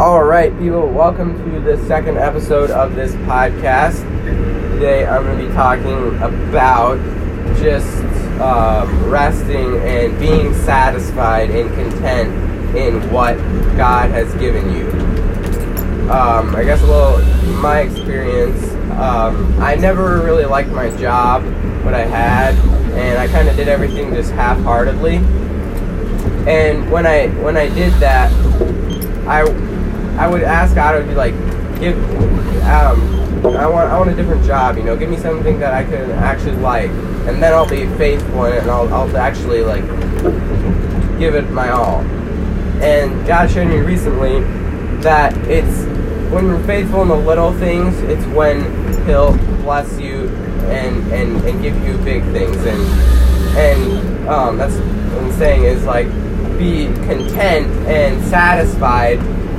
All right, people, welcome to the second episode of this podcast. Today I'm going to be talking about just um, resting and being satisfied and content in what God has given you. Um, I guess a little my experience. Um, I never really liked my job, what I had, and I kind of did everything just half-heartedly. And when I when I did that, I I would ask God. I would be like, give um, I want I want a different job. You know, give me something that I can actually like, and then I'll be faithful in it, and I'll I'll actually like give it my all. And God showed me recently that it's when you're faithful in the little things, it's when He'll bless you and and and give you big things. And and um, that's what I'm saying is like be content and satisfied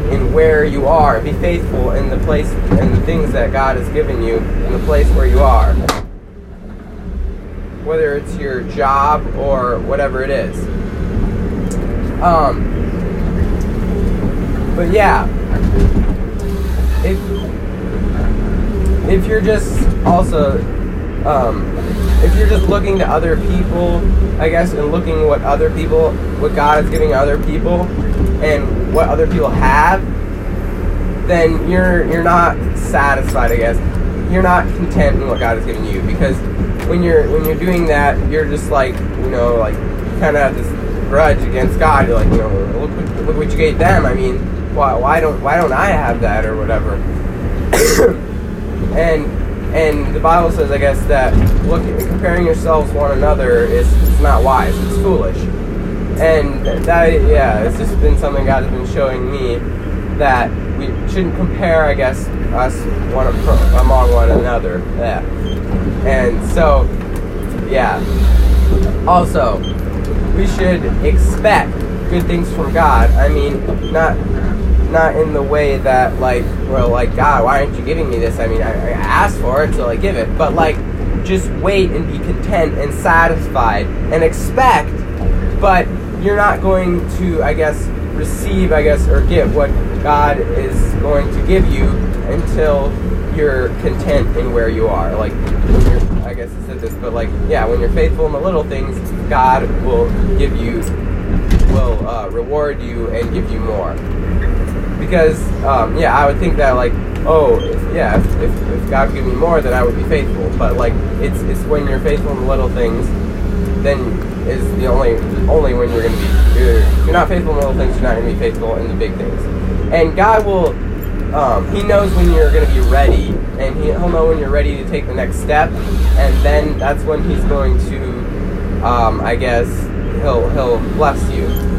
in where you are. Be faithful in the place and the things that God has given you in the place where you are. Whether it's your job or whatever it is. Um, but yeah, if if you're just also um, if you're just looking to other people, I guess, and looking what other people, what God is giving other people, and what other people have, then you're you're not satisfied. I guess you're not content in what God is giving you because when you're when you're doing that, you're just like you know like kind of have this grudge against God. You're like you know look what, look what you gave them. I mean, why why don't why don't I have that or whatever? and and the Bible says, I guess, that look, comparing yourselves one another is it's not wise. It's foolish. And that, yeah, it's just been something God has been showing me that we shouldn't compare, I guess, us one among one another. Yeah. And so, yeah. Also, we should expect good things from God. I mean, not not in the way that like well like god why aren't you giving me this? I mean i, I asked for it so i give it but like just wait and be content and satisfied and expect but you're not going to i guess receive i guess or get what god is going to give you until you're content in where you are. Like i guess i said this but like yeah when you're faithful in the little things god will give you will uh, reward you and give you more because um, yeah, I would think that like, oh, if, yeah, if, if, if God give me more, then I would be faithful. But like, it's it's when you're faithful in the little things, then is the only only when you're gonna be. You're, you're not faithful in little things. You're not gonna be faithful in the big things. And God will. Um, he knows when you're going to be ready, and he, will know when you're ready to take the next step, and then that's when he's going to, um, I guess, he'll he'll bless you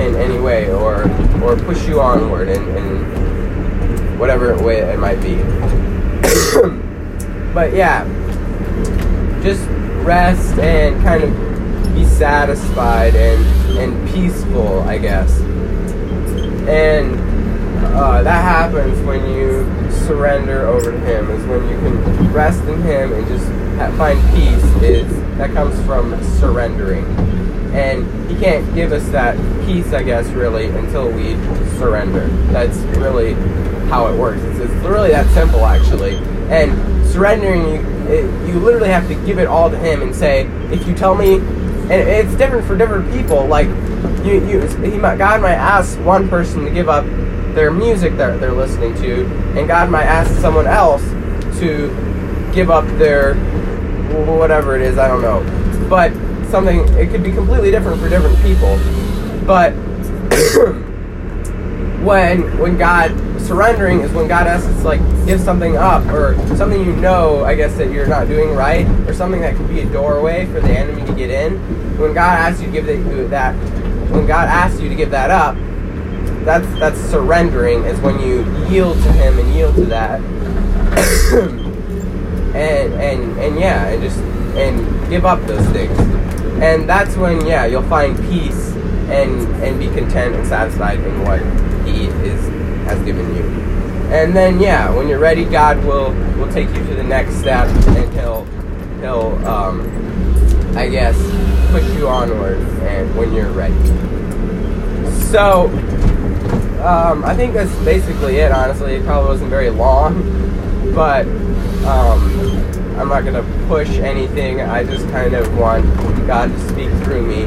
in any way or or push you onward in, in whatever way it might be. but yeah, just rest and kind of be satisfied and and peaceful, I guess. And uh, that happens when you surrender over to Him. Is when you can rest in Him and just find peace. Is that comes from surrendering and he can't give us that peace, I guess, really, until we surrender. That's really how it works. It's, it's really that simple, actually. And surrendering, you, it, you literally have to give it all to him and say, if you tell me, and it's different for different people. Like, you, you, he might, God might ask one person to give up their music that they're listening to, and God might ask someone else to give up their whatever it is. I don't know, but something it could be completely different for different people. But when when god surrendering is when god asks us like give something up or something you know i guess that you're not doing right or something that could be a doorway for the enemy to get in. When god asks you to give that when god asks you to give that up that's that's surrendering is when you yield to him and yield to that and and and yeah and just and give up those things. And that's when yeah you'll find peace and and be content and satisfied in what he is has given you. And then yeah when you're ready god will will take you to the next step and he'll he'll um i guess push you onward and when you're ready. So um, I think that's basically it. Honestly, it probably wasn't very long, but um, I'm not gonna push anything. I just kind of want God to speak through me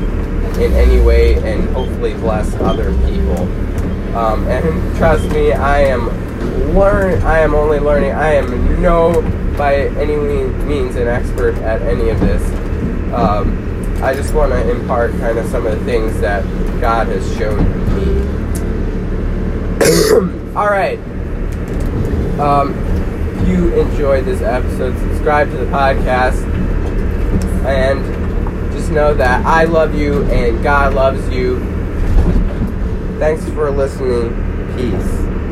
in any way and hopefully bless other people. Um, and trust me, I am learn. I am only learning. I am no by any means an expert at any of this. Um, I just want to impart kind of some of the things that God has shown me. All right. Um, you enjoyed this episode, subscribe to the podcast, and just know that I love you and God loves you. Thanks for listening. Peace.